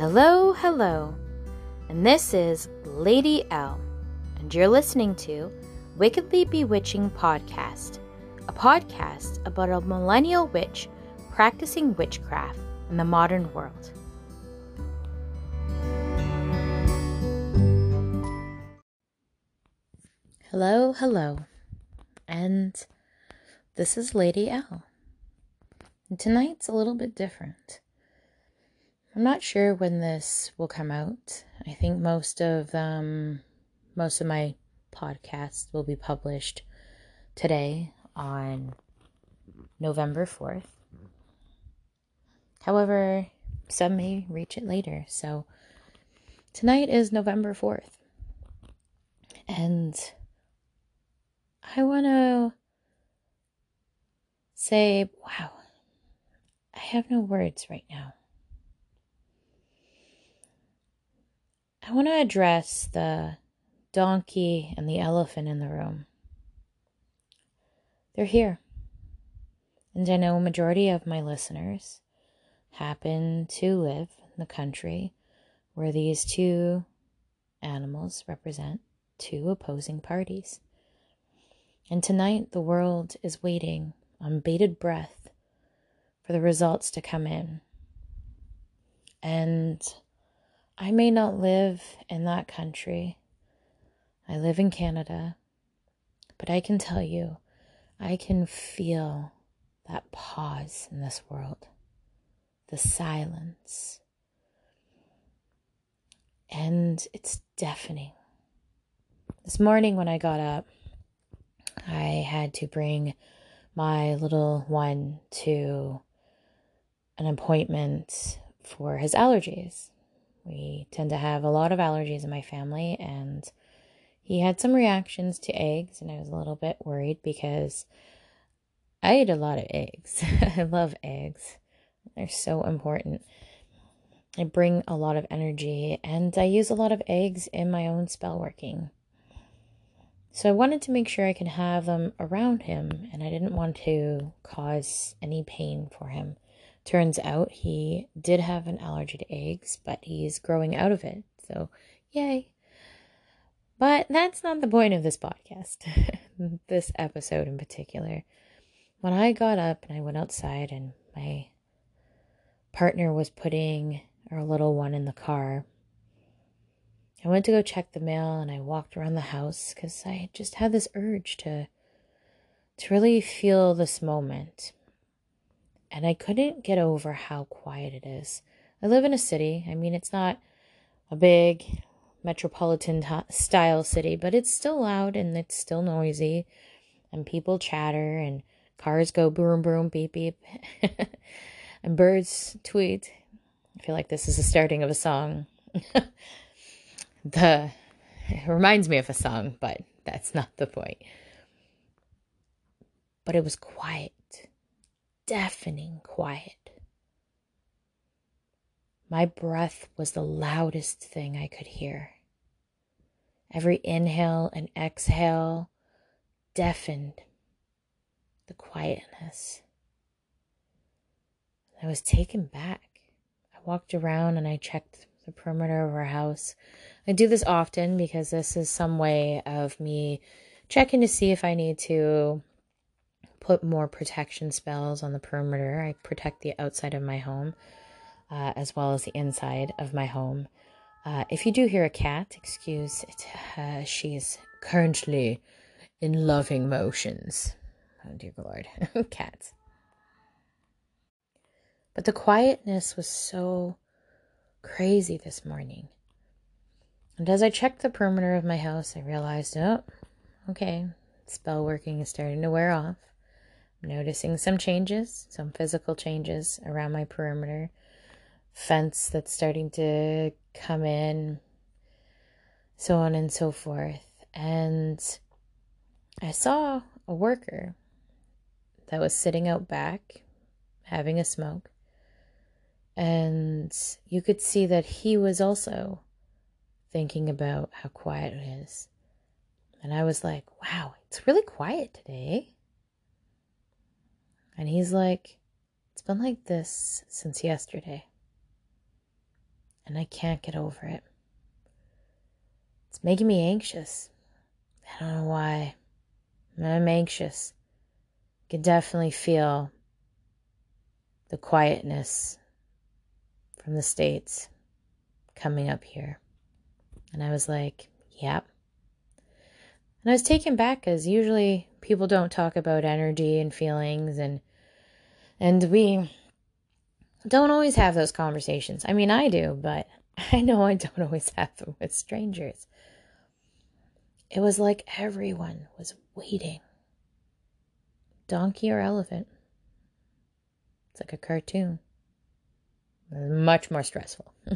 Hello, hello. And this is Lady L. And you're listening to Wickedly Bewitching Podcast, a podcast about a millennial witch practicing witchcraft in the modern world. Hello, hello. And this is Lady L. Tonight's a little bit different. I'm not sure when this will come out. I think most of um most of my podcasts will be published today on November 4th. However, some may reach it later. So tonight is November 4th. And I want to say, wow, I have no words right now. I want to address the donkey and the elephant in the room. They're here. And I know a majority of my listeners happen to live in the country where these two animals represent two opposing parties. And tonight, the world is waiting on bated breath for the results to come in. And I may not live in that country. I live in Canada. But I can tell you, I can feel that pause in this world, the silence. And it's deafening. This morning when I got up, I had to bring my little one to an appointment for his allergies. We tend to have a lot of allergies in my family, and he had some reactions to eggs, and I was a little bit worried because I eat a lot of eggs. I love eggs, they're so important. I bring a lot of energy, and I use a lot of eggs in my own spell working. So I wanted to make sure I could have them around him, and I didn't want to cause any pain for him. Turns out he did have an allergy to eggs, but he's growing out of it. So, yay. But that's not the point of this podcast, this episode in particular. When I got up and I went outside, and my partner was putting our little one in the car, I went to go check the mail and I walked around the house because I just had this urge to to really feel this moment. And I couldn't get over how quiet it is. I live in a city. I mean, it's not a big metropolitan t- style city, but it's still loud and it's still noisy. And people chatter and cars go boom, boom, beep, beep. and birds tweet. I feel like this is the starting of a song. the it reminds me of a song, but that's not the point. But it was quiet, deafening quiet. My breath was the loudest thing I could hear. Every inhale and exhale deafened the quietness. I was taken back. I walked around and I checked the perimeter of our house. I do this often because this is some way of me checking to see if I need to put more protection spells on the perimeter. I protect the outside of my home uh, as well as the inside of my home. Uh, if you do hear a cat, excuse it. Uh, she's currently in loving motions. Oh, dear Lord. Cats. But the quietness was so crazy this morning. And as I checked the perimeter of my house, I realized, oh, okay, spell working is starting to wear off. Noticing some changes, some physical changes around my perimeter. Fence that's starting to come in, so on and so forth. And I saw a worker that was sitting out back having a smoke. And you could see that he was also thinking about how quiet it is. And I was like, wow, it's really quiet today. And he's like, it's been like this since yesterday. and I can't get over it. It's making me anxious. I don't know why. I'm anxious. I can definitely feel the quietness from the States coming up here. And I was like, yep. And I was taken back because usually people don't talk about energy and feelings and and we don't always have those conversations. I mean, I do, but I know I don't always have them with strangers. It was like everyone was waiting. Donkey or elephant? It's like a cartoon. Much more stressful.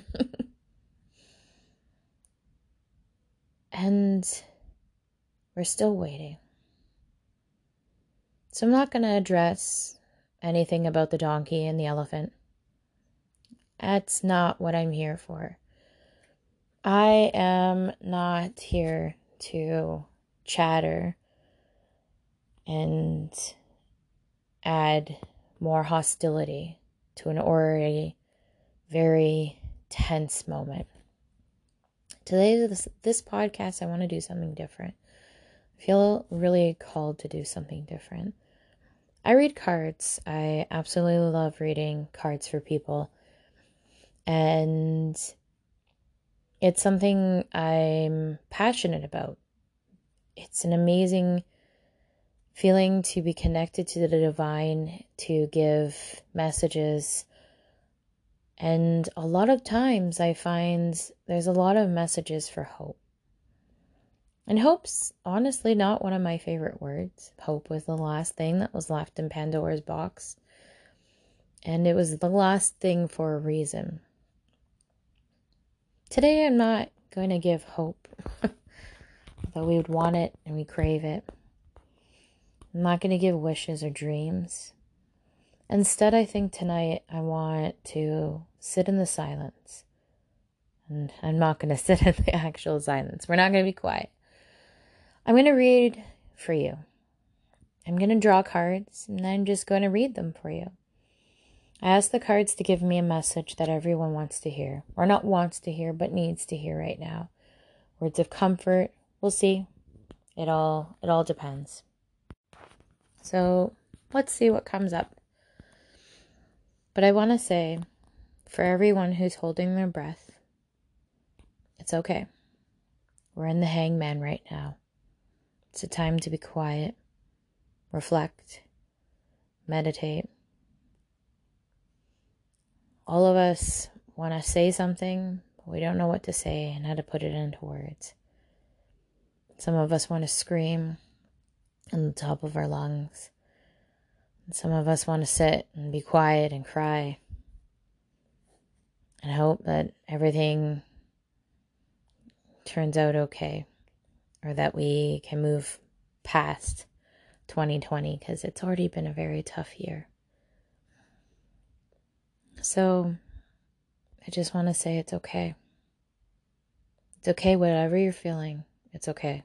and we're still waiting. So I'm not going to address anything about the donkey and the elephant. That's not what I'm here for. I am not here to chatter and add more hostility to an already very tense moment. Today, this, this podcast, I want to do something different. I feel really called to do something different. I read cards. I absolutely love reading cards for people. And it's something I'm passionate about. It's an amazing feeling to be connected to the divine, to give messages. And a lot of times I find there's a lot of messages for hope. And hope's honestly not one of my favorite words. Hope was the last thing that was left in Pandora's box. And it was the last thing for a reason. Today I'm not going to give hope, though we would want it and we crave it. I'm not going to give wishes or dreams. Instead, I think tonight I want to sit in the silence. And I'm not going to sit in the actual silence. We're not going to be quiet. I'm going to read for you. I'm going to draw cards and I'm just going to read them for you. I ask the cards to give me a message that everyone wants to hear, or not wants to hear, but needs to hear right now. Words of comfort. We'll see. It all it all depends. So let's see what comes up. But I want to say, for everyone who's holding their breath, it's okay. We're in the hangman right now. It's a time to be quiet, reflect, meditate. All of us want to say something, but we don't know what to say and how to put it into words. Some of us want to scream on the top of our lungs. Some of us want to sit and be quiet and cry and hope that everything turns out okay or that we can move past 2020 because it's already been a very tough year. So I just want to say it's okay. It's okay, whatever you're feeling, it's okay.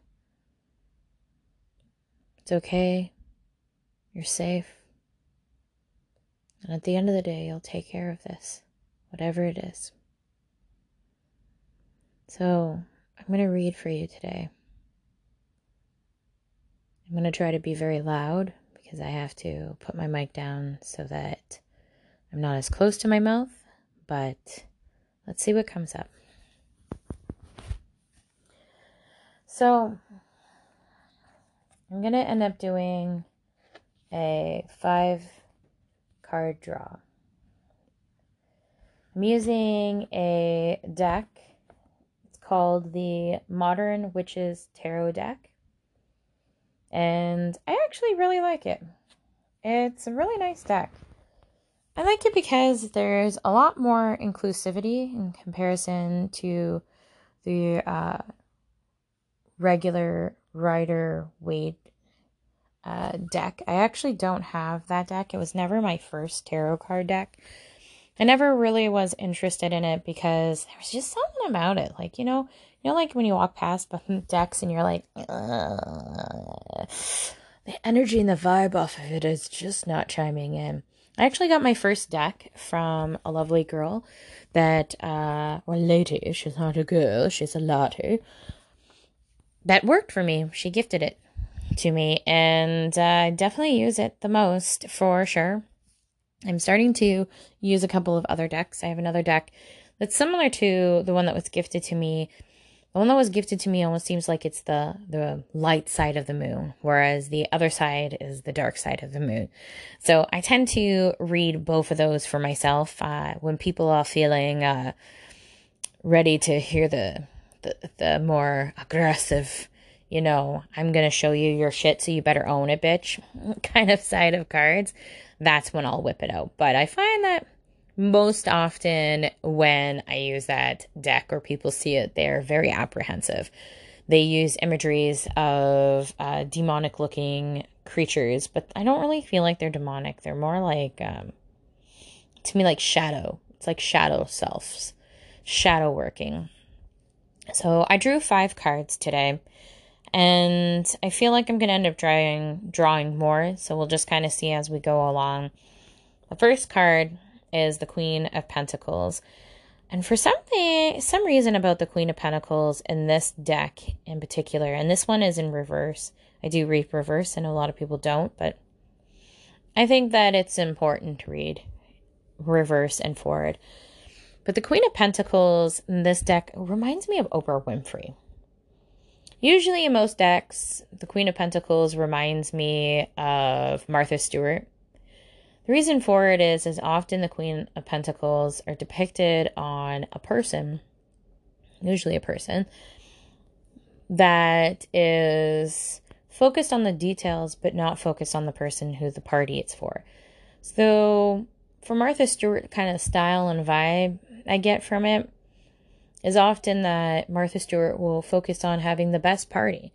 It's okay. You're safe. And at the end of the day, you'll take care of this, whatever it is. So I'm going to read for you today. I'm going to try to be very loud because I have to put my mic down so that I'm not as close to my mouth, but let's see what comes up. So, I'm going to end up doing a five card draw. I'm using a deck. It's called the Modern Witches Tarot deck and I actually really like it. It's a really nice deck. I like it because there's a lot more inclusivity in comparison to the uh, regular Rider Waite uh, deck. I actually don't have that deck. It was never my first tarot card deck. I never really was interested in it because there was just something about it. Like, you know, you know, like when you walk past decks and you're like, the energy and the vibe off of it is just not chiming in. I actually got my first deck from a lovely girl that, uh, or lady, she's not a girl, she's a lady, that worked for me. She gifted it to me, and uh, I definitely use it the most for sure. I'm starting to use a couple of other decks. I have another deck that's similar to the one that was gifted to me the one that was gifted to me almost seems like it's the the light side of the moon, whereas the other side is the dark side of the moon. So I tend to read both of those for myself uh, when people are feeling uh, ready to hear the, the the more aggressive, you know, I'm gonna show you your shit, so you better own it, bitch, kind of side of cards. That's when I'll whip it out. But I find that most often when I use that deck or people see it, they're very apprehensive. They use imageries of uh, demonic looking creatures, but I don't really feel like they're demonic. They're more like, um, to me, like shadow. It's like shadow selves, shadow working. So I drew five cards today, and I feel like I'm going to end up drawing, drawing more. So we'll just kind of see as we go along. The first card is the Queen of Pentacles. And for something, some reason about the Queen of Pentacles in this deck in particular, and this one is in reverse. I do read reverse. Know a lot of people don't, but I think that it's important to read reverse and forward. But the Queen of Pentacles in this deck reminds me of Oprah Winfrey. Usually in most decks, the Queen of Pentacles reminds me of Martha Stewart the reason for it is, is often the Queen of Pentacles are depicted on a person, usually a person, that is focused on the details but not focused on the person who the party it's for. So, for Martha Stewart, kind of style and vibe I get from it is often that Martha Stewart will focus on having the best party.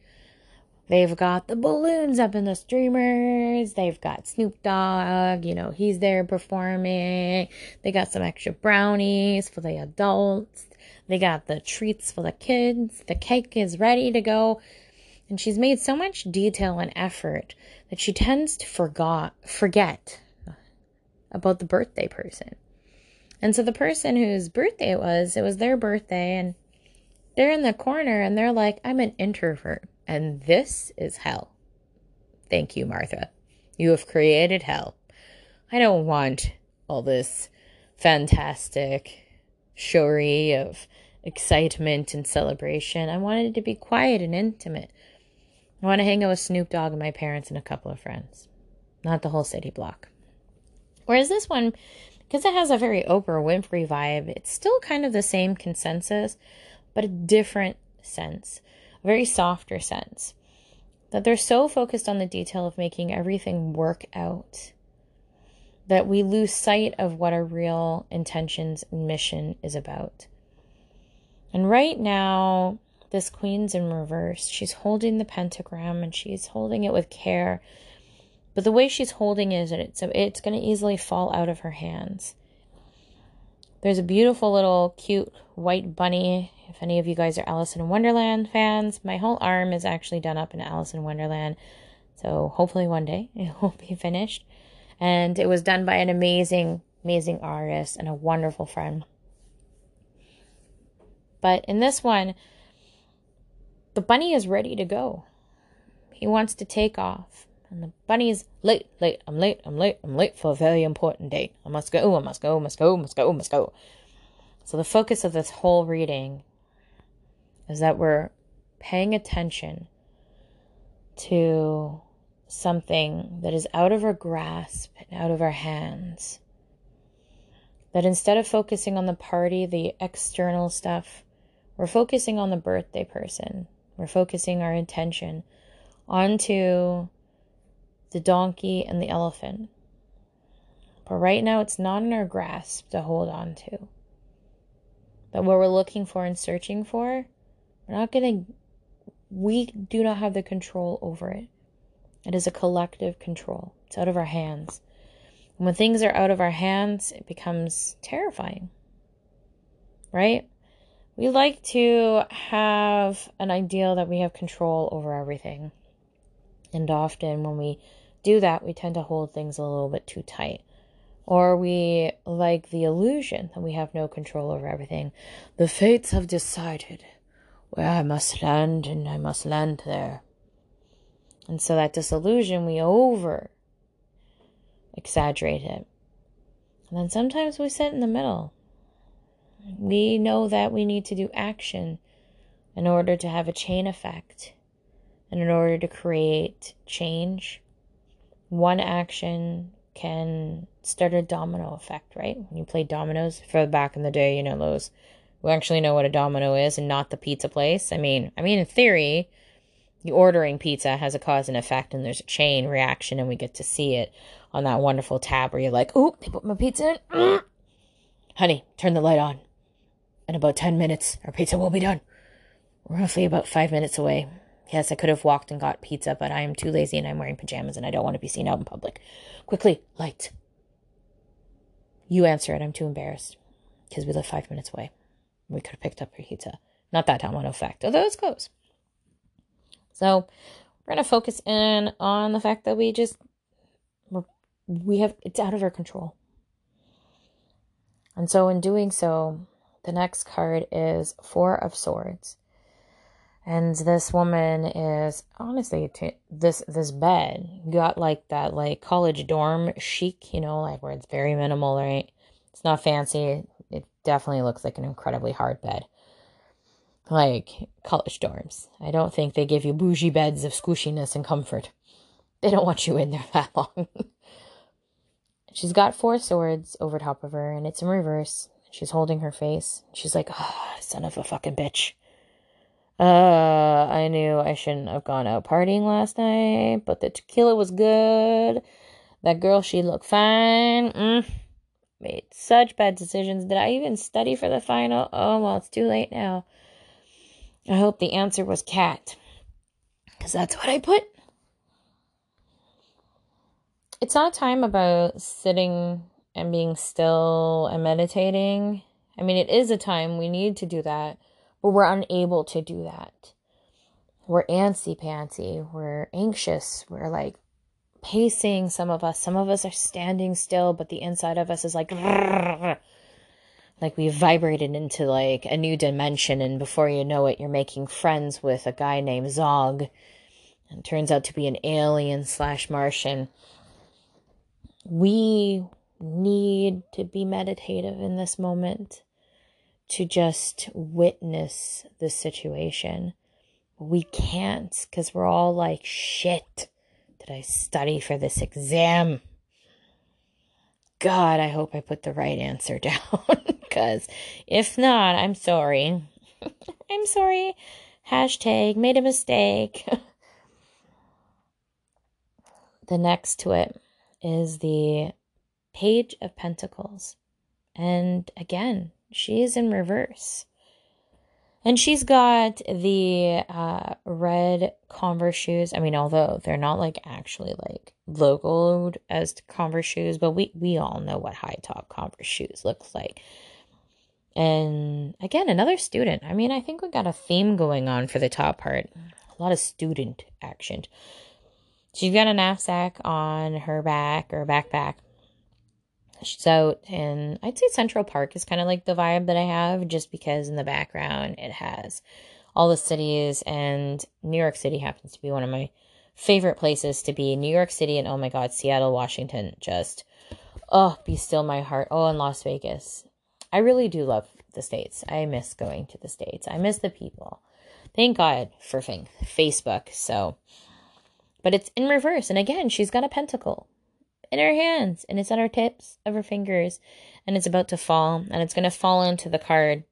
They've got the balloons up in the streamers. They've got Snoop Dogg, you know, he's there performing. They got some extra brownies for the adults. They got the treats for the kids. The cake is ready to go. And she's made so much detail and effort that she tends to forgot, forget about the birthday person. And so the person whose birthday it was, it was their birthday, and they're in the corner and they're like, I'm an introvert. And this is hell. Thank you, Martha. You have created hell. I don't want all this fantastic showy of excitement and celebration. I wanted it to be quiet and intimate. I want to hang out with Snoop Dogg and my parents and a couple of friends, not the whole city block. Whereas this one, because it has a very Oprah Winfrey vibe, it's still kind of the same consensus, but a different sense very softer sense. That they're so focused on the detail of making everything work out that we lose sight of what our real intentions and mission is about. And right now, this queen's in reverse. She's holding the pentagram and she's holding it with care. But the way she's holding it is it's, it's going to easily fall out of her hands. There's a beautiful little cute white bunny. If any of you guys are Alice in Wonderland fans, my whole arm is actually done up in Alice in Wonderland. So hopefully one day it will be finished. And it was done by an amazing, amazing artist and a wonderful friend. But in this one, the bunny is ready to go. He wants to take off. And the bunny is late, late, I'm late, I'm late, I'm late for a very important date. I must go, I must go, I must go, I must go, I must go. So the focus of this whole reading is that we're paying attention to something that is out of our grasp and out of our hands. That instead of focusing on the party, the external stuff, we're focusing on the birthday person. We're focusing our attention onto the donkey, and the elephant. But right now, it's not in our grasp to hold on to. But what we're looking for and searching for, we're not going to, we do not have the control over it. It is a collective control, it's out of our hands. And when things are out of our hands, it becomes terrifying, right? We like to have an ideal that we have control over everything. And often, when we do that, we tend to hold things a little bit too tight. Or we like the illusion that we have no control over everything. The fates have decided where I must land, and I must land there. And so that disillusion, we over exaggerate it. And then sometimes we sit in the middle. We know that we need to do action in order to have a chain effect and in order to create change. One action can start a domino effect, right? When you play dominoes for back in the day, you know, those who actually know what a domino is and not the pizza place. I mean, I mean, in theory, the ordering pizza has a cause and effect and there's a chain reaction and we get to see it on that wonderful tab where you're like, oh, they put my pizza in. Honey, turn the light on. In about 10 minutes, our pizza will be done. We're roughly about five minutes away. Yes, I could have walked and got pizza, but I am too lazy and I'm wearing pajamas and I don't want to be seen out in public. Quickly, light. You answer it. I'm too embarrassed because we live five minutes away. We could have picked up your pizza. Not that domino effect, although it's close. So we're going to focus in on the fact that we just, we have, it's out of our control. And so in doing so, the next card is Four of Swords. And this woman is honestly t- this this bed got like that like college dorm chic, you know, like where it's very minimal, right? It's not fancy. It definitely looks like an incredibly hard bed. Like college dorms. I don't think they give you bougie beds of squishiness and comfort. They don't want you in there that long. She's got four swords over top of her, and it's in reverse. She's holding her face. She's like, oh, son of a fucking bitch. Uh, I knew I shouldn't have gone out partying last night, but the tequila was good. That girl, she looked fine. Mm. Made such bad decisions. Did I even study for the final? Oh, well, it's too late now. I hope the answer was cat. Because that's what I put. It's not a time about sitting and being still and meditating. I mean, it is a time we need to do that, but we're unable to do that. We're antsy pantsy. We're anxious. We're like pacing, some of us. Some of us are standing still, but the inside of us is like, like we vibrated into like a new dimension. And before you know it, you're making friends with a guy named Zog. And turns out to be an alien slash Martian. We need to be meditative in this moment to just witness the situation. We can't because we're all like, shit, did I study for this exam? God, I hope I put the right answer down because if not, I'm sorry. I'm sorry. Hashtag made a mistake. the next to it is the Page of Pentacles. And again, she's in reverse. And she's got the uh, red Converse shoes. I mean, although they're not like actually like logoed as Converse shoes, but we, we all know what high top Converse shoes look like. And again, another student. I mean, I think we got a theme going on for the top part. A lot of student action. She's got a knapsack on her back or backpack She's out and I'd say Central Park is kind of like the vibe that I have just because in the background it has all the cities and New York City happens to be one of my favorite places to be. New York City and oh my god, Seattle, Washington just oh, be still my heart. Oh, and Las Vegas. I really do love the States. I miss going to the States. I miss the people. Thank God for Facebook. So, but it's in reverse. And again, she's got a pentacle in her hands and it's on her tips of her fingers and it's about to fall and it's going to fall into the card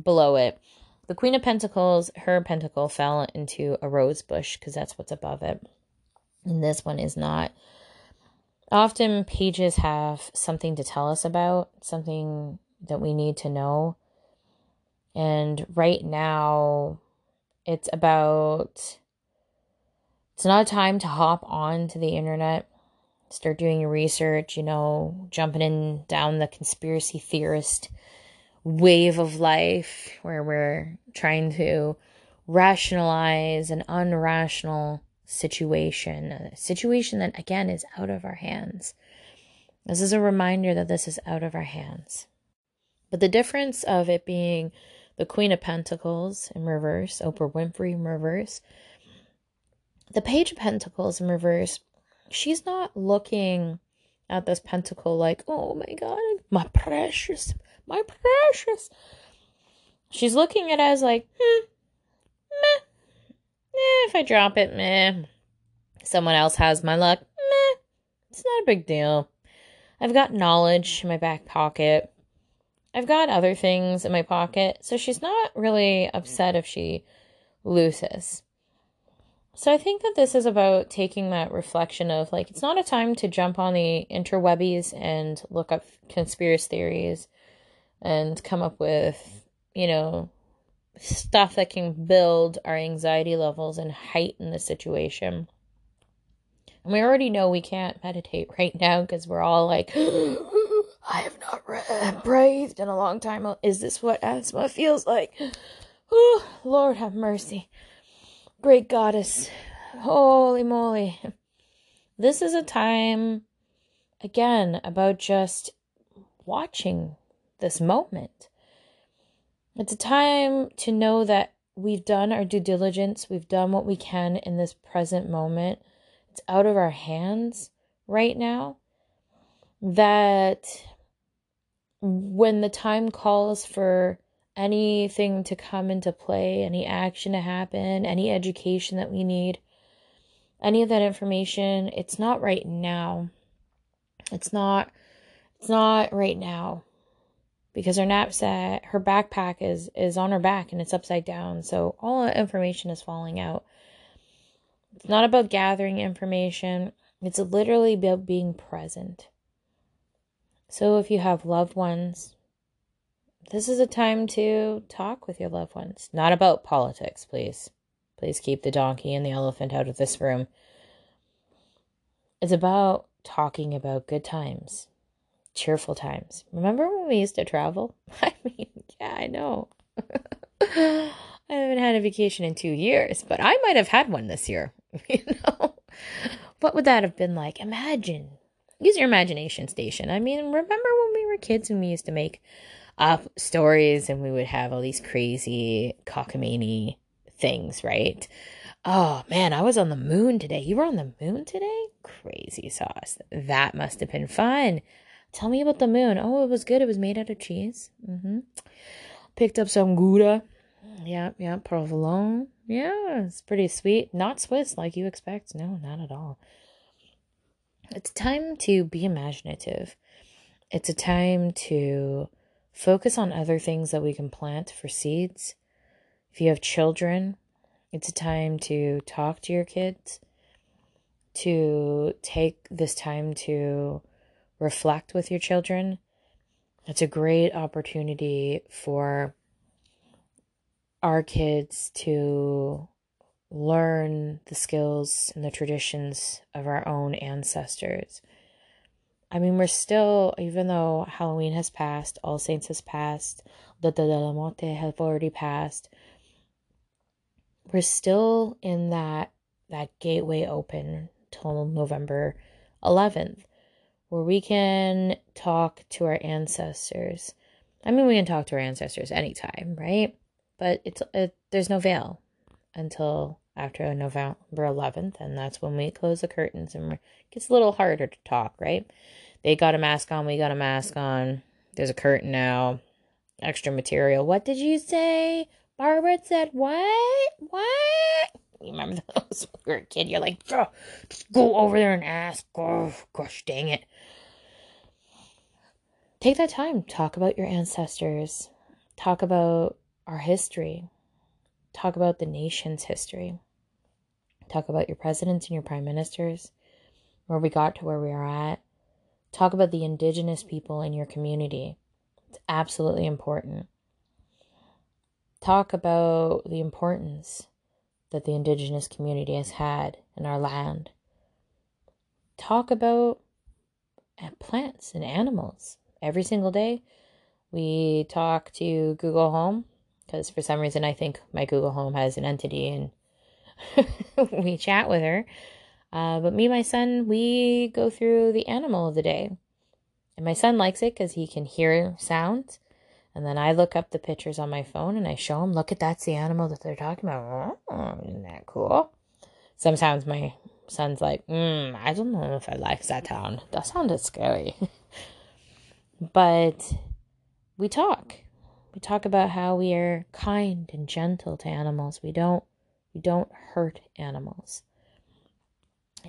below it. The Queen of Pentacles, her pentacle fell into a rose bush because that's what's above it. And this one is not. Often pages have something to tell us about, something that we need to know. And right now, it's about. It's not a time to hop on to the internet start doing research, you know, jumping in down the conspiracy theorist wave of life where we're trying to rationalize an unrational situation, a situation that again is out of our hands. This is a reminder that this is out of our hands. But the difference of it being the Queen of Pentacles in reverse, Oprah Winfrey in reverse, the Page of Pentacles in reverse, she's not looking at this pentacle like, oh my God, my precious, my precious. She's looking at it as like, hmm, meh. Eh, if I drop it, meh. Someone else has my luck, meh. It's not a big deal. I've got knowledge in my back pocket. I've got other things in my pocket. So she's not really upset if she loses. So I think that this is about taking that reflection of like it's not a time to jump on the interwebbies and look up conspiracy theories and come up with, you know, stuff that can build our anxiety levels and heighten the situation. And we already know we can't meditate right now because we're all like, I have not re- breathed in a long time. Is this what asthma feels like? Oh, Lord have mercy. Great goddess. Holy moly. This is a time, again, about just watching this moment. It's a time to know that we've done our due diligence, we've done what we can in this present moment. It's out of our hands right now. That when the time calls for anything to come into play, any action to happen, any education that we need, any of that information, it's not right now. It's not it's not right now. Because her knapsack, her backpack is is on her back and it's upside down. So all information is falling out. It's not about gathering information. It's literally about being present. So if you have loved ones, this is a time to talk with your loved ones. Not about politics, please. Please keep the donkey and the elephant out of this room. It's about talking about good times, cheerful times. Remember when we used to travel? I mean, yeah, I know. I haven't had a vacation in two years, but I might have had one this year. You know, what would that have been like? Imagine. Use your imagination station. I mean, remember when we were kids and we used to make up stories and we would have all these crazy cockamamie things, right? Oh man, I was on the moon today. You were on the moon today? Crazy sauce. That must have been fun. Tell me about the moon. Oh, it was good. It was made out of cheese. Mm-hmm. Picked up some Gouda. Yeah, yeah, provolone. Yeah, it's pretty sweet. Not Swiss like you expect. No, not at all. It's time to be imaginative. It's a time to Focus on other things that we can plant for seeds. If you have children, it's a time to talk to your kids, to take this time to reflect with your children. It's a great opportunity for our kids to learn the skills and the traditions of our own ancestors I mean, we're still, even though Halloween has passed, All Saints has passed, the de la Muerte have already passed, we're still in that that gateway open till November 11th, where we can talk to our ancestors. I mean, we can talk to our ancestors anytime, right? But it's it, there's no veil until after November 11th, and that's when we close the curtains and it gets a little harder to talk, right? They got a mask on, we got a mask on. There's a curtain now. Extra material. What did you say? Barbara said, What? What? You remember those when you were a kid? You're like, oh, just go over there and ask. Oh, gosh dang it. Take that time. Talk about your ancestors. Talk about our history. Talk about the nation's history. Talk about your presidents and your prime ministers, where we got to where we are at. Talk about the indigenous people in your community. It's absolutely important. Talk about the importance that the indigenous community has had in our land. Talk about uh, plants and animals every single day. We talk to Google Home because for some reason I think my Google Home has an entity and we chat with her. Uh, but me and my son, we go through the animal of the day. And my son likes it because he can hear sounds. And then I look up the pictures on my phone and I show him, look at that's the animal that they're talking about. Oh, isn't that cool? Sometimes my son's like, mm, I don't know if I like that sound. That sounded scary. but we talk. We talk about how we are kind and gentle to animals. We don't we don't hurt animals.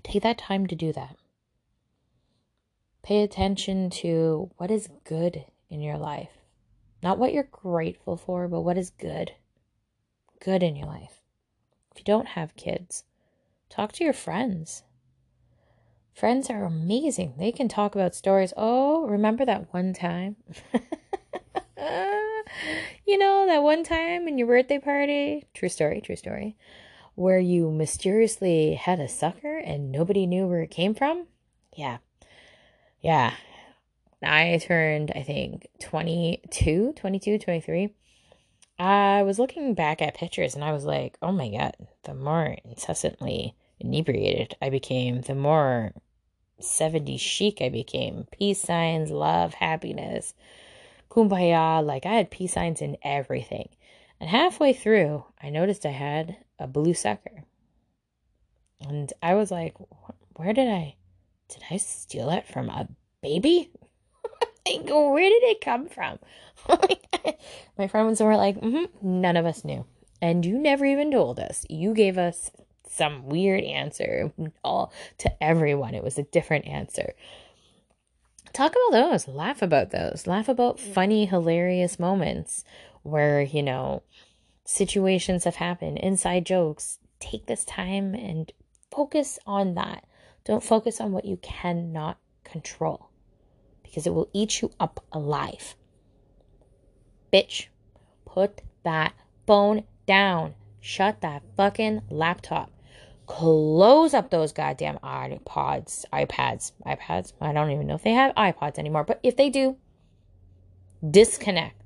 Take that time to do that. Pay attention to what is good in your life. Not what you're grateful for, but what is good. Good in your life. If you don't have kids, talk to your friends. Friends are amazing. They can talk about stories. Oh, remember that one time? you know, that one time in your birthday party? True story, true story. Where you mysteriously had a sucker and nobody knew where it came from? Yeah, yeah, I turned, I think, 22, 22, 23. I was looking back at pictures and I was like, oh my God, the more incessantly inebriated I became, the more 70s chic I became. Peace signs, love, happiness, kumbaya. Like I had peace signs in everything. And halfway through, I noticed I had a blue sucker. And I was like, where did I did I steal it from a baby? like, where did it come from? My friends were like, mm-hmm, none of us knew. And you never even told us. You gave us some weird answer all to everyone. It was a different answer. Talk about those. Laugh about those. Laugh about funny, hilarious moments where, you know, situations have happened, inside jokes. Take this time and focus on that. Don't focus on what you cannot control because it will eat you up alive. Bitch, put that phone down. Shut that fucking laptop. Close up those goddamn iPods, iPads, iPads. I don't even know if they have iPods anymore, but if they do, disconnect.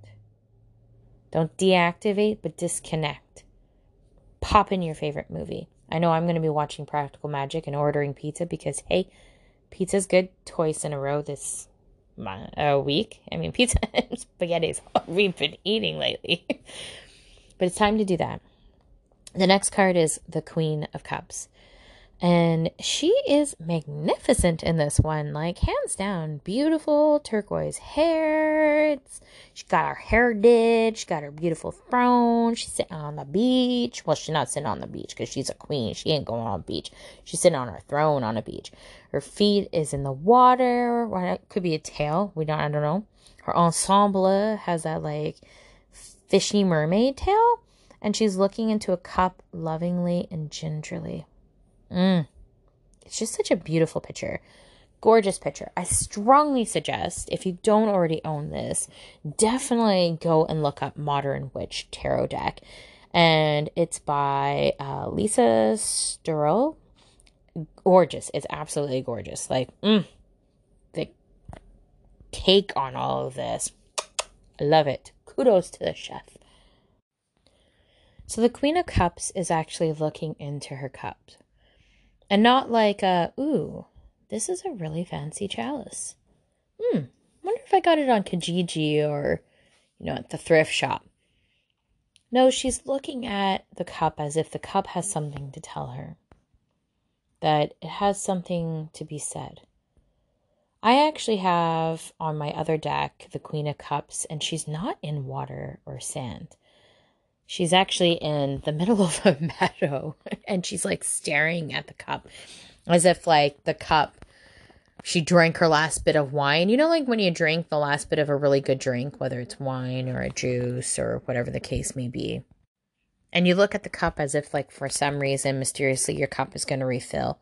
Don't deactivate, but disconnect. Pop in your favorite movie. I know I'm going to be watching Practical Magic and ordering pizza because, hey, pizza's good twice in a row this a uh, week. I mean, pizza and spaghetti is all we've been eating lately. but it's time to do that. The next card is the Queen of Cups. And she is magnificent in this one, like hands down, beautiful turquoise hair. It's, she got her hair did. She got her beautiful throne. She's sitting on the beach. Well, she's not sitting on the beach because she's a queen. She ain't going on the beach. She's sitting on her throne on a beach. Her feet is in the water. Or it could be a tail. We don't. I don't know. Her ensemble has that like fishy mermaid tail, and she's looking into a cup lovingly and gingerly. Mm. It's just such a beautiful picture. Gorgeous picture. I strongly suggest, if you don't already own this, definitely go and look up Modern Witch Tarot Deck. And it's by uh, Lisa Sterle. Gorgeous. It's absolutely gorgeous. Like, mm, the take on all of this. I love it. Kudos to the chef. So the Queen of Cups is actually looking into her cups. And not like, uh, ooh, this is a really fancy chalice. Hmm, wonder if I got it on Kijiji or, you know, at the thrift shop. No, she's looking at the cup as if the cup has something to tell her, that it has something to be said. I actually have on my other deck the Queen of Cups, and she's not in water or sand. She's actually in the middle of a meadow and she's like staring at the cup as if like the cup she drank her last bit of wine. You know, like when you drink the last bit of a really good drink, whether it's wine or a juice or whatever the case may be. And you look at the cup as if, like, for some reason, mysteriously, your cup is going to refill.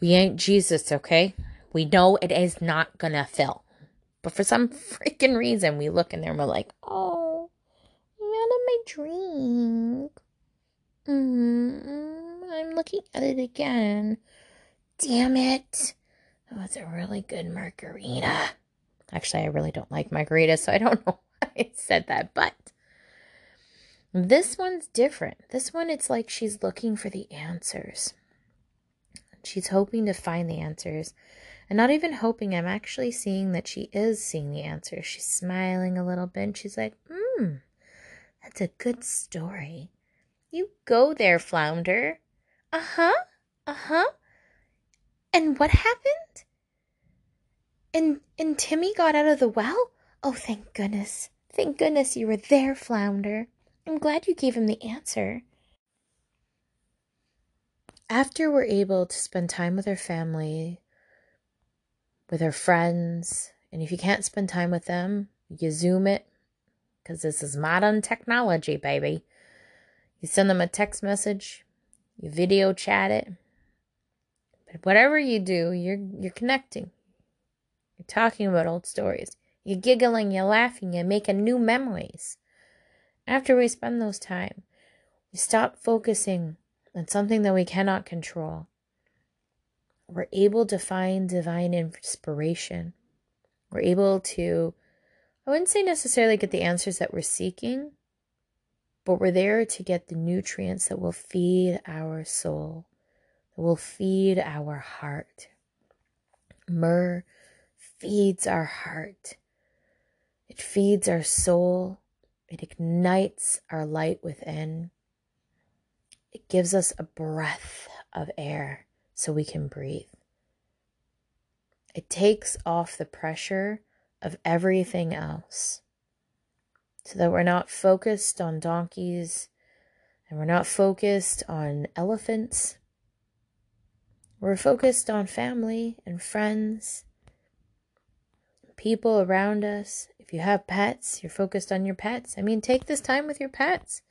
We ain't Jesus, okay? We know it is not going to fill. But for some freaking reason, we look in there and we're like, oh, my drink. Mm, I'm looking at it again. Damn it. That was a really good margarita. Actually, I really don't like margaritas, so I don't know why I said that, but this one's different. This one, it's like she's looking for the answers. She's hoping to find the answers. And not even hoping, I'm actually seeing that she is seeing the answers. She's smiling a little bit and she's like, hmm, that's a good story. You go there, Flounder. Uh huh, uh huh. And what happened? And and Timmy got out of the well? Oh, thank goodness. Thank goodness you were there, Flounder. I'm glad you gave him the answer. After we're able to spend time with our family, with our friends, and if you can't spend time with them, you zoom it because this is modern technology, baby. You send them a text message, you video chat it. But whatever you do, you're you're connecting. You're talking about old stories. You're giggling, you're laughing, you're making new memories. After we spend those time, we stop focusing on something that we cannot control. We're able to find divine inspiration. We're able to, I wouldn't say necessarily get the answers that we're seeking, but we're there to get the nutrients that will feed our soul, that will feed our heart. Myrrh feeds our heart, it feeds our soul, it ignites our light within, it gives us a breath of air so we can breathe. It takes off the pressure of everything else so that we're not focused on donkeys and we're not focused on elephants. We're focused on family and friends, people around us. If you have pets, you're focused on your pets. I mean, take this time with your pets.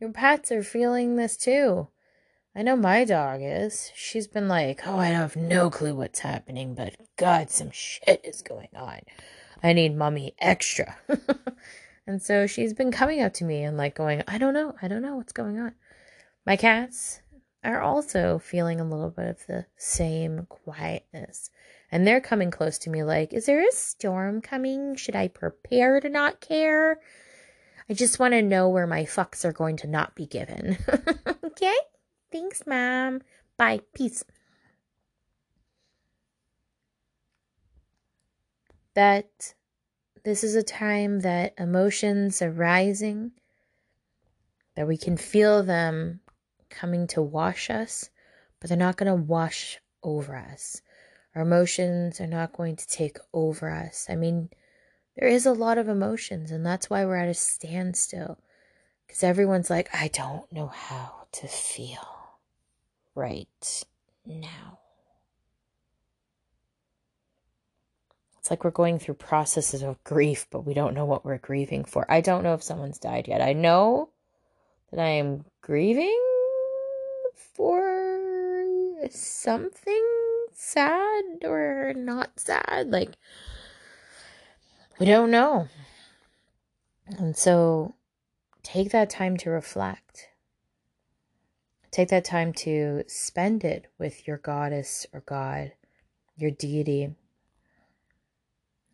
Your pets are feeling this too. I know my dog is. She's been like, oh, I have no clue what's happening, but God, some shit is going on. I need mommy extra. And so she's been coming up to me and like going, I don't know, I don't know what's going on. My cats are also feeling a little bit of the same quietness. And they're coming close to me like, is there a storm coming? Should I prepare to not care? I just want to know where my fucks are going to not be given. okay? Thanks, mom. Bye. Peace. That this is a time that emotions are rising, that we can feel them coming to wash us, but they're not going to wash over us. Our emotions are not going to take over us. I mean, there is a lot of emotions, and that's why we're at a standstill. Because everyone's like, I don't know how to feel right now. Like we're going through processes of grief, but we don't know what we're grieving for. I don't know if someone's died yet. I know that I am grieving for something sad or not sad. Like, we don't know. And so take that time to reflect. Take that time to spend it with your goddess or God, your deity,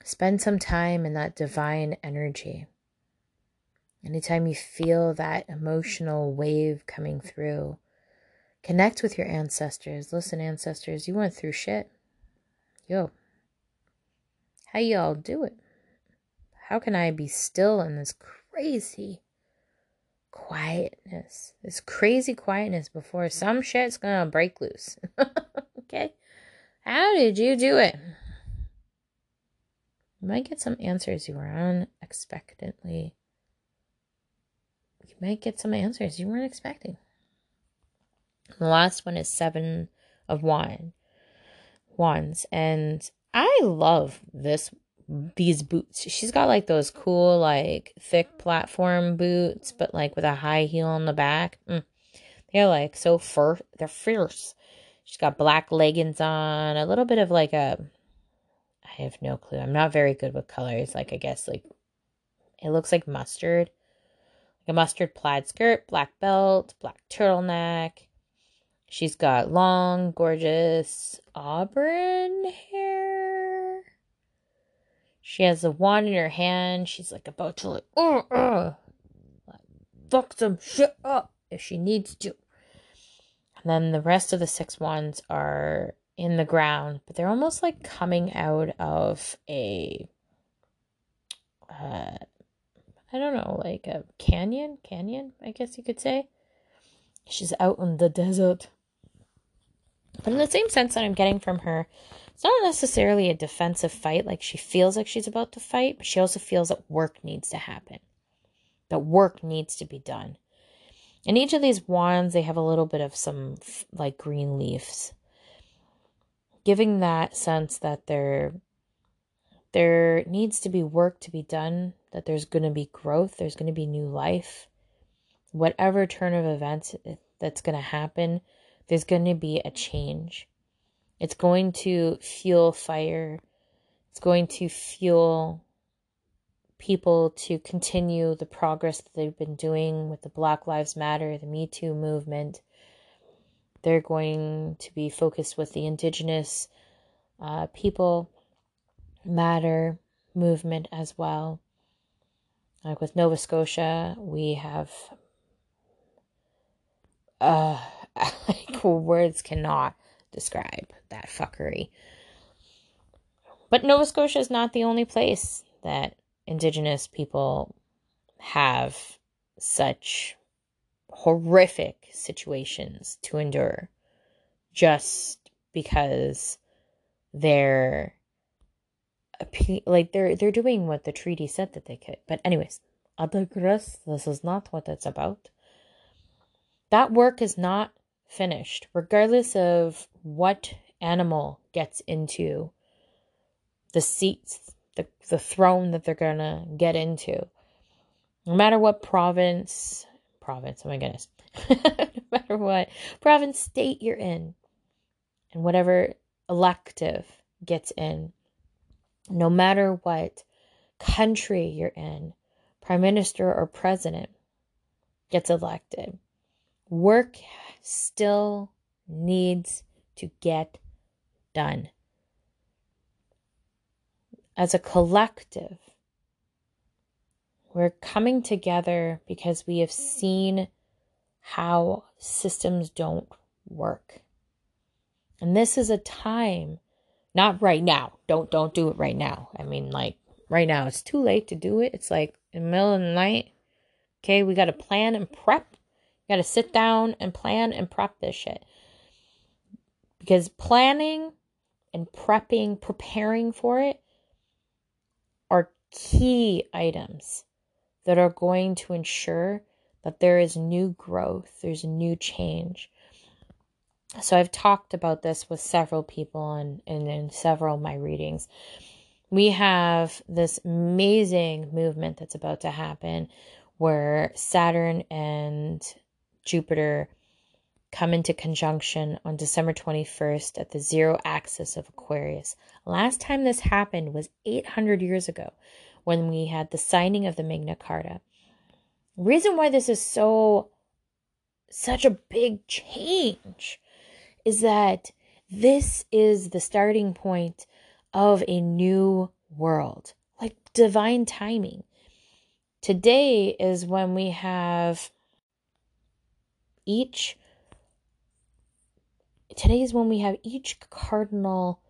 Spend some time in that divine energy. Anytime you feel that emotional wave coming through, connect with your ancestors. Listen, ancestors, you went through shit. Yo, how y'all do it? How can I be still in this crazy quietness? This crazy quietness before some shit's gonna break loose. okay? How did you do it? You might get some answers you were unexpectedly. You might get some answers you weren't expecting. The last one is seven of wine wands, and I love this these boots. She's got like those cool, like thick platform boots, but like with a high heel on the back. Mm. They're like so fur. They're fierce. She's got black leggings on, a little bit of like a I have no clue. I'm not very good with colors. Like, I guess, like, it looks like mustard. Like a mustard plaid skirt, black belt, black turtleneck. She's got long, gorgeous auburn hair. She has a wand in her hand. She's like about to like, uh, uh, like fuck some shit up if she needs to. And then the rest of the six wands are in the ground, but they're almost like coming out of a uh I don't know, like a canyon, canyon, I guess you could say. She's out in the desert. But in the same sense that I'm getting from her, it's not necessarily a defensive fight. Like she feels like she's about to fight, but she also feels that work needs to happen, that work needs to be done. In each of these wands, they have a little bit of some like green leaves, giving that sense that there, there needs to be work to be done, that there's going to be growth, there's going to be new life. Whatever turn of events that's going to happen, there's going to be a change. It's going to fuel fire. It's going to fuel people to continue the progress that they've been doing with the Black Lives Matter, the Me Too movement. They're going to be focused with the Indigenous uh, people matter movement as well. Like with Nova Scotia, we have uh like words cannot describe that fuckery. But Nova Scotia is not the only place that indigenous people have such horrific situations to endure just because they're like they're they're doing what the treaty said that they could. But anyways, I digress. This is not what it's about. That work is not finished, regardless of what animal gets into the seats, the, the throne that they're gonna get into. No matter what province, province, oh my goodness, no matter what province, state you're in, and whatever elective gets in, no matter what country you're in, prime minister or president gets elected, work still needs to get done. As a collective, we're coming together because we have seen how systems don't work. And this is a time not right now. Don't don't do it right now. I mean like right now it's too late to do it. It's like in the middle of the night. Okay, we got to plan and prep. You got to sit down and plan and prep this shit. Because planning and prepping, preparing for it are key items that are going to ensure that there is new growth, there's new change. So I've talked about this with several people and in, in, in several of my readings. We have this amazing movement that's about to happen where Saturn and Jupiter come into conjunction on December 21st at the zero axis of Aquarius. Last time this happened was 800 years ago when we had the signing of the Magna Carta. Reason why this is so such a big change is that this is the starting point of a new world, like divine timing. Today is when we have each today is when we have each cardinal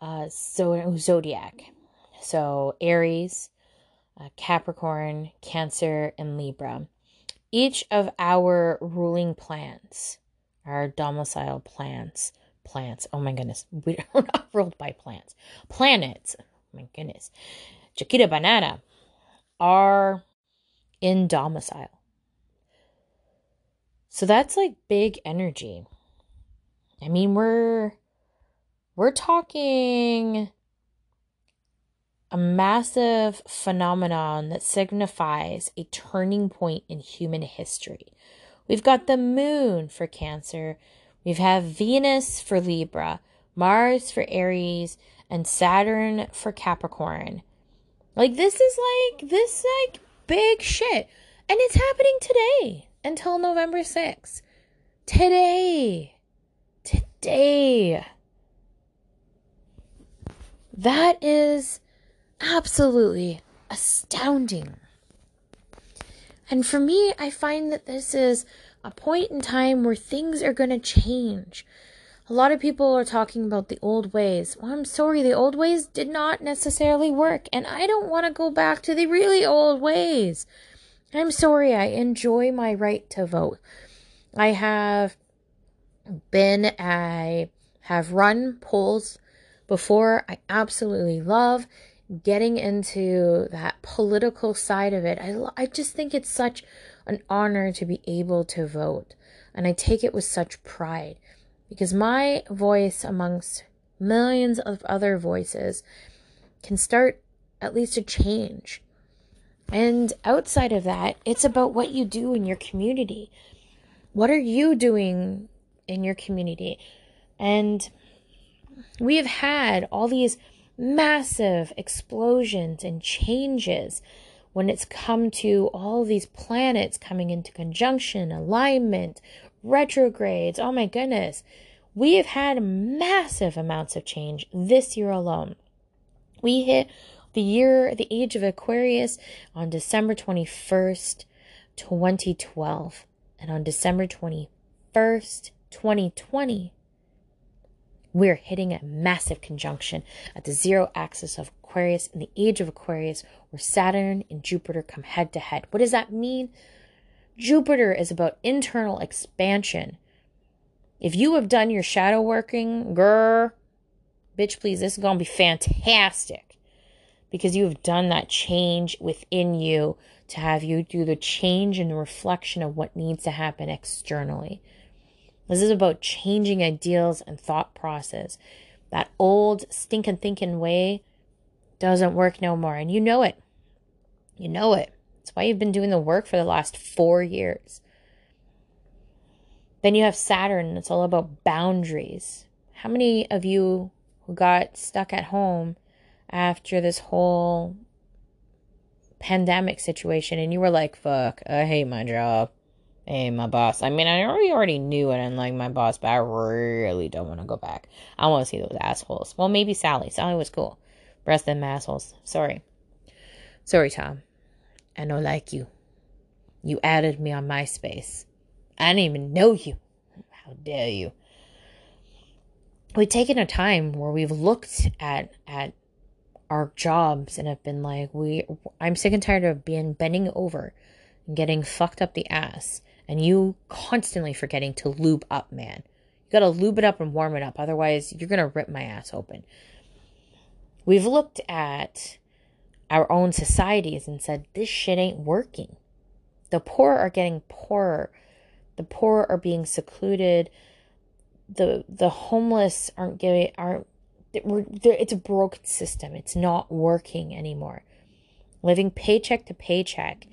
uh, zodiac. So Aries, uh, Capricorn, Cancer, and Libra. Each of our ruling plants our domicile plants plants oh my goodness we're not ruled by plants planets oh my goodness chiquita banana are in domicile so that's like big energy i mean we're we're talking a massive phenomenon that signifies a turning point in human history We've got the moon for Cancer. We've have Venus for Libra, Mars for Aries, and Saturn for Capricorn. Like this is like this like big shit. And it's happening today until November 6th. Today. Today. That is absolutely astounding. And for me, I find that this is a point in time where things are going to change. A lot of people are talking about the old ways. Well, I'm sorry, the old ways did not necessarily work, and I don't want to go back to the really old ways. I'm sorry, I enjoy my right to vote. I have been, I have run polls before. I absolutely love getting into that political side of it. I, I just think it's such an honor to be able to vote. And I take it with such pride because my voice, amongst millions of other voices, can start at least a change. And outside of that, it's about what you do in your community. What are you doing in your community? And we have had all these massive explosions and changes when it's come to all these planets coming into conjunction, alignment, retrogrades. Oh my goodness. We have had massive amounts of change this year alone. We hit the year, the age of Aquarius on December 21st, 2012. And on December 21st, 2020, we're hitting a massive conjunction at the zero axis of Aquarius in the age of Aquarius, where Saturn and Jupiter come head to head. What does that mean? Jupiter is about internal expansion. If you have done your shadow working, grr, bitch, please, this is going to be fantastic because you have done that change within you to have you do the change and the reflection of what needs to happen externally. This is about changing ideals and thought process. That old stinking thinking way doesn't work no more. And you know it. You know it. That's why you've been doing the work for the last four years. Then you have Saturn. It's all about boundaries. How many of you who got stuck at home after this whole pandemic situation and you were like, fuck, I hate my job? Hey, my boss. I mean, I already already knew I didn't like my boss, but I really don't want to go back. I want to see those assholes. Well, maybe Sally. Sally was cool. Rest them assholes. Sorry. Sorry, Tom. I don't like you. You added me on MySpace. I didn't even know you. How dare you? We've taken a time where we've looked at at our jobs and have been like, we. I'm sick and tired of being bending over and getting fucked up the ass and you constantly forgetting to lube up, man. You gotta lube it up and warm it up. Otherwise, you're gonna rip my ass open. We've looked at our own societies and said, this shit ain't working. The poor are getting poorer. The poor are being secluded. The the homeless aren't getting aren't it's a broken system. It's not working anymore. Living paycheck to paycheck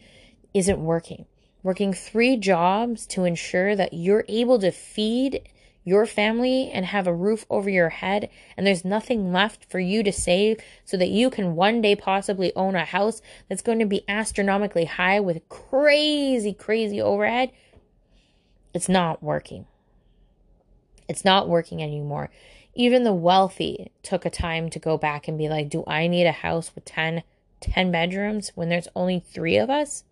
isn't working working three jobs to ensure that you're able to feed your family and have a roof over your head and there's nothing left for you to save so that you can one day possibly own a house that's going to be astronomically high with crazy crazy overhead it's not working. It's not working anymore. Even the wealthy took a time to go back and be like do i need a house with 10 10 bedrooms when there's only 3 of us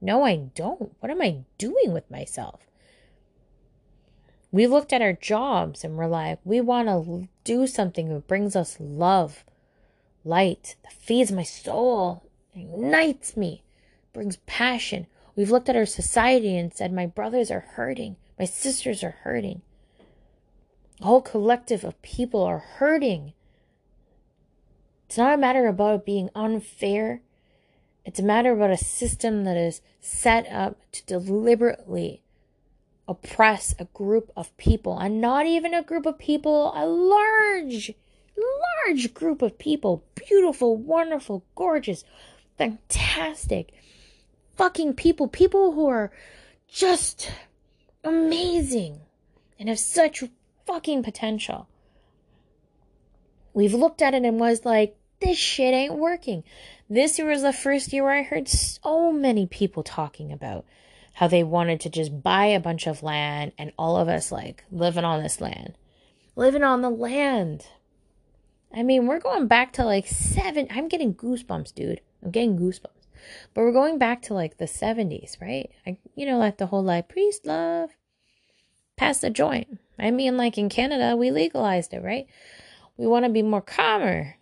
no, I don't. What am I doing with myself? We looked at our jobs and we're like, we want to do something that brings us love, light, that feeds my soul, ignites me, brings passion. We've looked at our society and said, my brothers are hurting, my sisters are hurting. A whole collective of people are hurting. It's not a matter about being unfair. It's a matter about a system that is set up to deliberately oppress a group of people, and not even a group of people, a large, large group of people. Beautiful, wonderful, gorgeous, fantastic, fucking people. People who are just amazing and have such fucking potential. We've looked at it and was like, this shit ain't working. This year was the first year I heard so many people talking about how they wanted to just buy a bunch of land and all of us like living on this land. Living on the land. I mean, we're going back to like seven. I'm getting goosebumps, dude. I'm getting goosebumps. But we're going back to like the 70s, right? I, you know, like the whole like priest love, pass the joint. I mean, like in Canada, we legalized it, right? We want to be more calmer.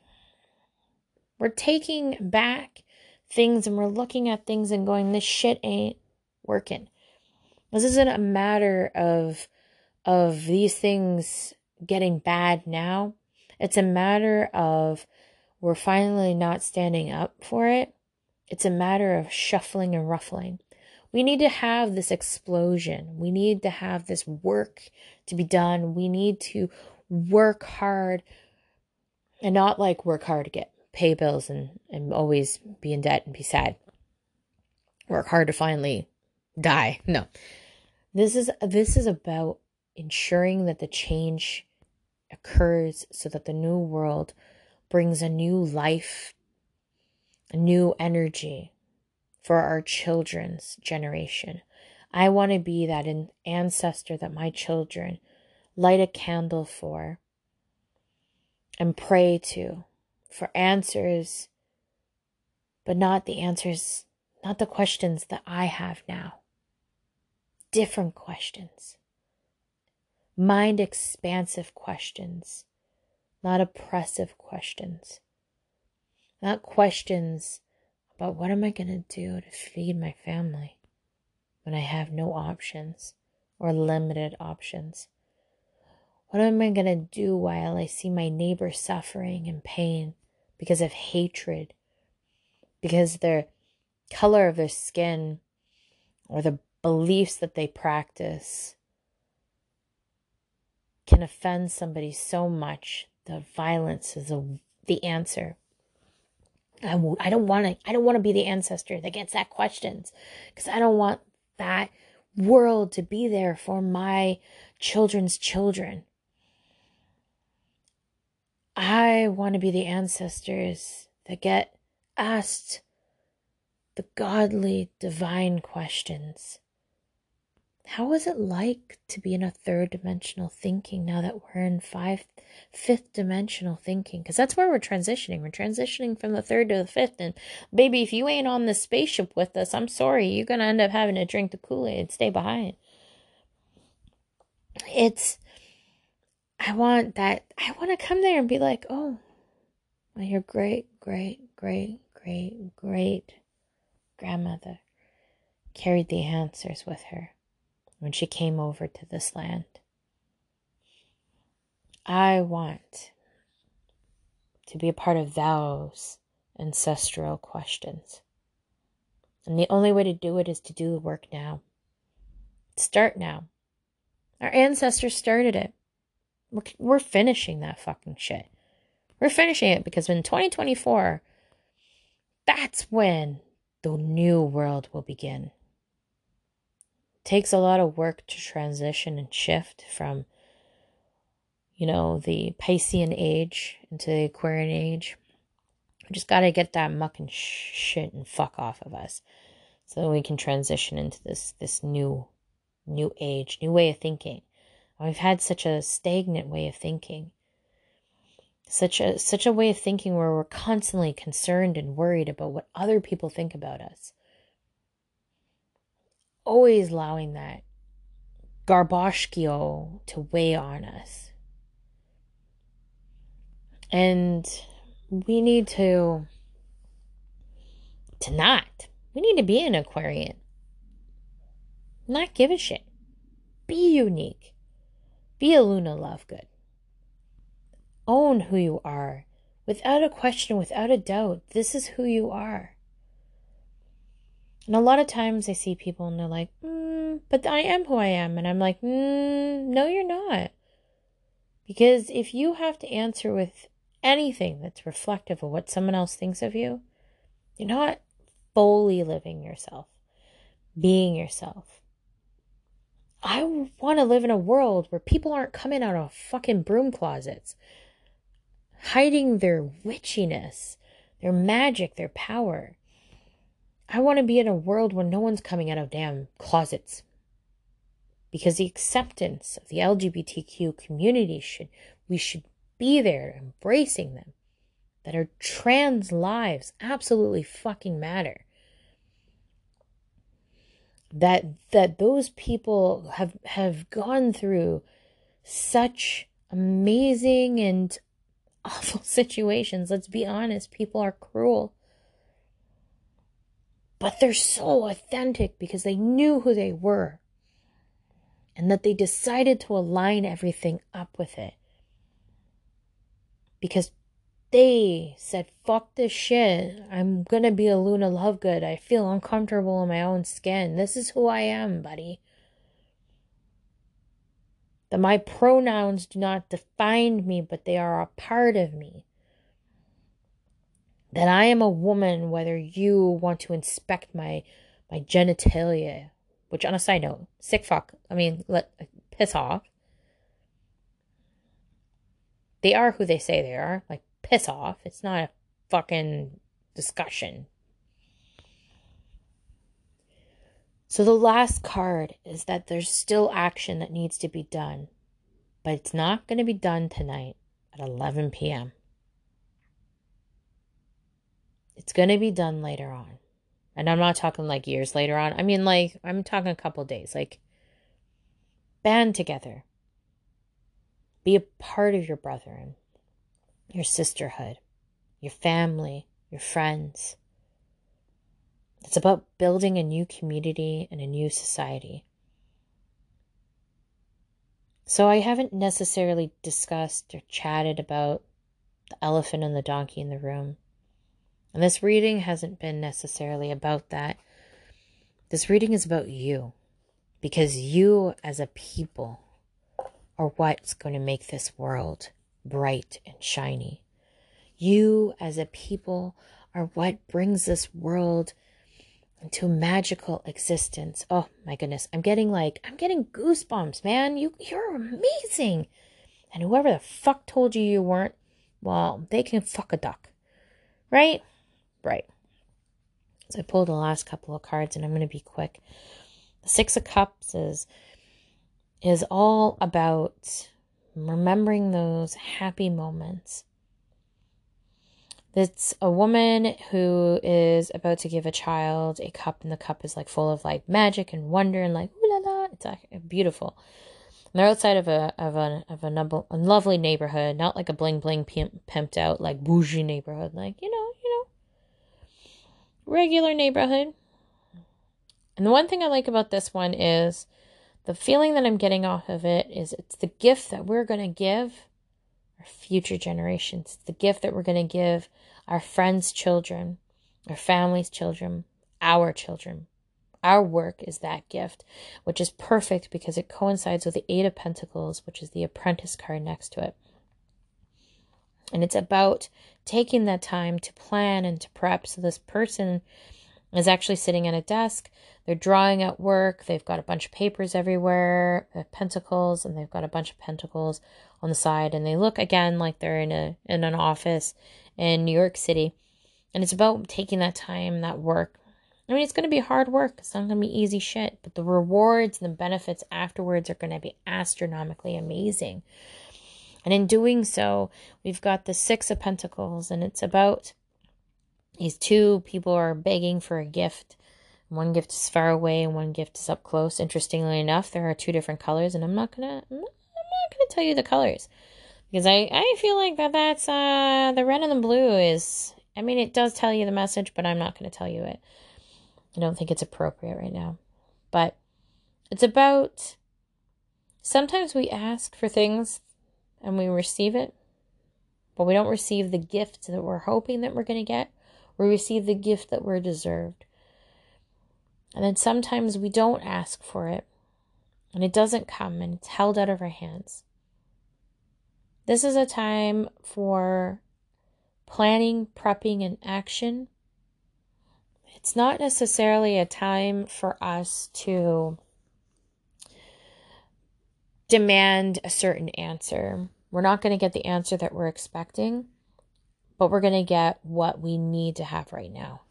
We're taking back things and we're looking at things and going, this shit ain't working. This isn't a matter of of these things getting bad now. It's a matter of we're finally not standing up for it. It's a matter of shuffling and ruffling. We need to have this explosion. We need to have this work to be done. We need to work hard and not like work hard to get pay bills and, and always be in debt and be sad. Work hard to finally die. No. This is this is about ensuring that the change occurs so that the new world brings a new life, a new energy for our children's generation. I want to be that an ancestor that my children light a candle for and pray to for answers, but not the answers, not the questions that I have now. Different questions mind expansive questions, not oppressive questions, not questions about what am I going to do to feed my family when I have no options or limited options. What am I going to do while I see my neighbor suffering and pain because of hatred, because their color of their skin or the beliefs that they practice can offend somebody so much that violence is a, the answer. I w- I don't want to I don't want to be the ancestor that gets that questions because I don't want that world to be there for my children's children. I want to be the ancestors that get asked the godly divine questions. How was it like to be in a third dimensional thinking now that we're in five fifth dimensional thinking? Because that's where we're transitioning. We're transitioning from the third to the fifth and baby if you ain't on the spaceship with us i'm sorry you're gonna end up having to drink the kool-aid and stay behind. It's i want that i want to come there and be like oh your great great great great great grandmother carried the answers with her when she came over to this land. I want to be a part of those ancestral questions. And the only way to do it is to do the work now. Start now. Our ancestors started it. We're, we're finishing that fucking shit. We're finishing it because in 2024, that's when the new world will begin. Takes a lot of work to transition and shift from you know the piscean age into the aquarian age. We just got to get that muck and sh- shit and fuck off of us so we can transition into this this new new age new way of thinking we've had such a stagnant way of thinking such a such a way of thinking where we're constantly concerned and worried about what other people think about us always allowing that garboshkio to weigh on us. And we need to to not. We need to be an Aquarian. Not give a shit. Be unique. Be a Luna Lovegood. Own who you are. Without a question, without a doubt, this is who you are. And a lot of times I see people and they're like, mm, but I am who I am. And I'm like, mm, no, you're not. Because if you have to answer with anything that's reflective of what someone else thinks of you, you're not fully living yourself, being yourself. I want to live in a world where people aren't coming out of fucking broom closets, hiding their witchiness, their magic, their power. I want to be in a world where no one's coming out of damn closets. Because the acceptance of the LGBTQ community should, we should be there embracing them. That our trans lives absolutely fucking matter. That, that those people have, have gone through such amazing and awful situations. Let's be honest, people are cruel. But they're so authentic because they knew who they were and that they decided to align everything up with it. Because they said, fuck this shit. I'm gonna be a Luna Lovegood. I feel uncomfortable in my own skin. This is who I am, buddy. That my pronouns do not define me, but they are a part of me that I am a woman, whether you want to inspect my my genitalia, which on a side note, sick fuck. I mean, let piss off. They are who they say they are. Like piss off. It's not a fucking discussion. So the last card is that there's still action that needs to be done, but it's not going to be done tonight at 11 p.m. It's going to be done later on. And I'm not talking like years later on. I mean, like, I'm talking a couple days. Like, band together. Be a part of your brethren, your sisterhood, your family, your friends. It's about building a new community and a new society. So I haven't necessarily discussed or chatted about the elephant and the donkey in the room. And this reading hasn't been necessarily about that. This reading is about you. Because you, as a people, are what's going to make this world bright and shiny. You, as a people, are what brings this world into magical existence. Oh my goodness. I'm getting like, I'm getting goosebumps, man. You, you're amazing. And whoever the fuck told you you weren't, well, they can fuck a duck. Right? Right. So I pulled the last couple of cards and I'm going to be quick. The 6 of cups is is all about remembering those happy moments. It's a woman who is about to give a child a cup, and the cup is like full of like magic and wonder and like ooh la la. It's like beautiful. And they're outside of a of a of a, nub- a lovely neighborhood, not like a bling bling pimp, pimped out like bougie neighborhood, like you know you know regular neighborhood. And the one thing I like about this one is the feeling that I'm getting off of it is it's the gift that we're going to give our future generations. The gift that we're going to give our friends' children, our family's children, our children. Our work is that gift, which is perfect because it coincides with the Eight of Pentacles, which is the apprentice card next to it. And it's about taking that time to plan and to prep. So this person is actually sitting at a desk. They're drawing at work. They've got a bunch of papers everywhere, uh, pentacles, and they've got a bunch of pentacles on the side. And they look again like they're in a in an office in New York City. And it's about taking that time, that work. I mean, it's going to be hard work. It's not going to be easy shit, but the rewards and the benefits afterwards are going to be astronomically amazing. And in doing so, we've got the Six of Pentacles, and it's about these two people are begging for a gift. One gift is far away, and one gift is up close. Interestingly enough, there are two different colors, and I'm not gonna I'm not, I'm not gonna tell you the colors because I I feel like that that's uh the red and the blue is. I mean, it does tell you the message, but I'm not gonna tell you it. I don't think it's appropriate right now, but it's about. Sometimes we ask for things and we receive it, but we don't receive the gift that we're hoping that we're to get. We receive the gift that we're deserved. And then sometimes we don't ask for it and it doesn't come and it's held out of our hands. This is a time for planning, prepping, and action. It's not necessarily a time for us to demand a certain answer. We're not going to get the answer that we're expecting, but we're going to get what we need to have right now.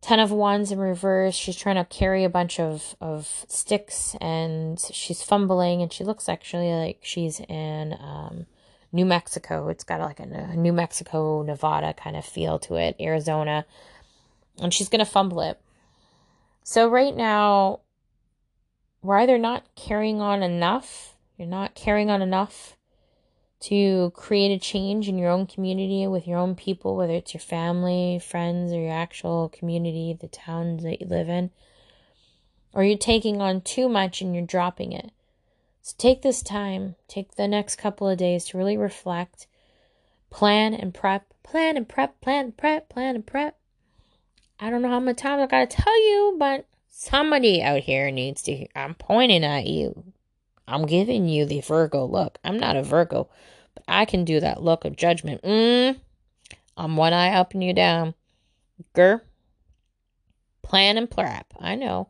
Ten of Wands in reverse. She's trying to carry a bunch of, of sticks and she's fumbling and she looks actually like she's in um, New Mexico. It's got like a, a New Mexico, Nevada kind of feel to it, Arizona. And she's going to fumble it. So right now, we're either not carrying on enough You're not carrying on enough to create a change in your own community with your own people, whether it's your family, friends, or your actual community, the towns that you live in. Or you're taking on too much and you're dropping it. So take this time, take the next couple of days to really reflect, plan and prep, plan and prep, plan and prep, plan and prep. I don't know how much time I gotta tell you, but somebody out here needs to hear. I'm pointing at you. I'm giving you the Virgo look. I'm not a Virgo, but I can do that look of judgment. Mm, I'm one eye up and you down. Grr. Plan and prep. I know.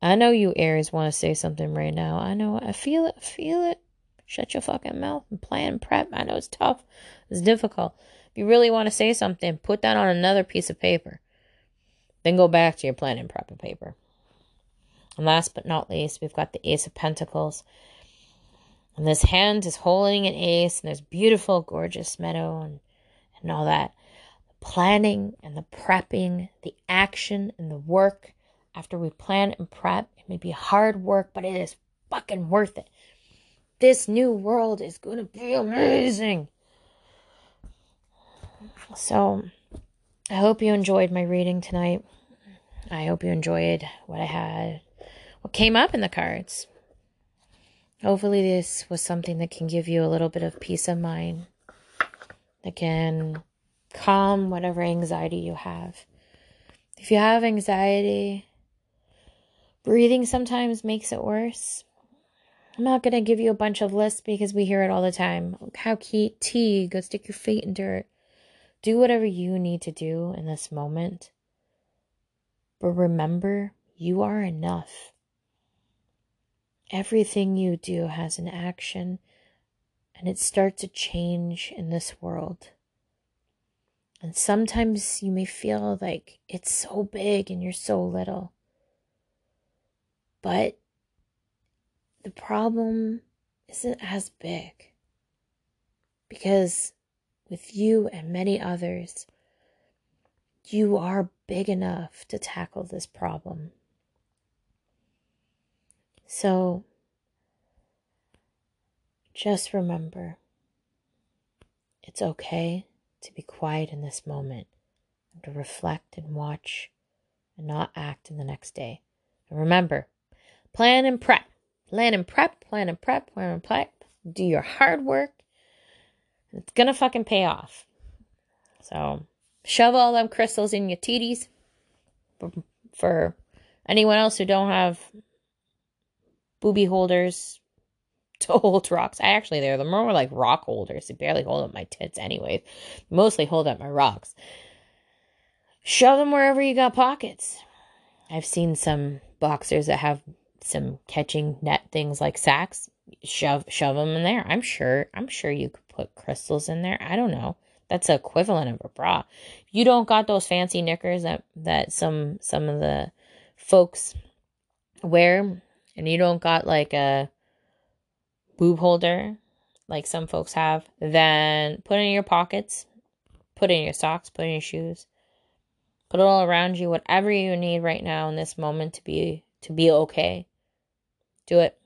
I know you Aries want to say something right now. I know. I feel it. I feel it. Shut your fucking mouth and plan and prep. I know it's tough. It's difficult. If you really want to say something, put that on another piece of paper. Then go back to your plan and prep paper. And last but not least, we've got the Ace of Pentacles. And this hand is holding an ace, and there's beautiful, gorgeous meadow and, and all that. The planning and the prepping, the action and the work after we plan and prep. It may be hard work, but it is fucking worth it. This new world is going to be amazing. So, I hope you enjoyed my reading tonight. I hope you enjoyed what I had, what came up in the cards. Hopefully, this was something that can give you a little bit of peace of mind, that can calm whatever anxiety you have. If you have anxiety, Breathing sometimes makes it worse. I'm not going to give you a bunch of lists because we hear it all the time. How key tea, go stick your feet in dirt. Do whatever you need to do in this moment. But remember, you are enough. Everything you do has an action and it starts to change in this world. And sometimes you may feel like it's so big and you're so little. But the problem isn't as big because with you and many others, you are big enough to tackle this problem. So just remember it's okay to be quiet in this moment and to reflect and watch and not act in the next day. And remember, Plan and prep. Plan and prep, plan and prep, plan and prep. Do your hard work. It's gonna fucking pay off. So shove all them crystals in your titties. For anyone else who don't have booby holders to hold rocks. I actually they're the more like rock holders. They barely hold up my tits anyways. Mostly hold up my rocks. Shove them wherever you got pockets. I've seen some boxers that have some catching net things like sacks, shove shove them in there. I'm sure I'm sure you could put crystals in there. I don't know. That's equivalent of a bra. You don't got those fancy knickers that that some some of the folks wear and you don't got like a boob holder like some folks have, then put it in your pockets, put it in your socks, put it in your shoes. Put it all around you, whatever you need right now in this moment to be to be okay. Do it.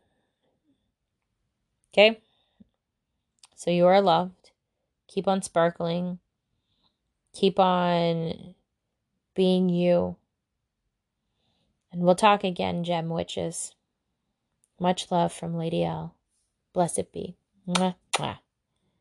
Okay? So you are loved. Keep on sparkling. Keep on being you. And we'll talk again, gem witches. Much love from Lady L. Blessed be. Mwah, mwah.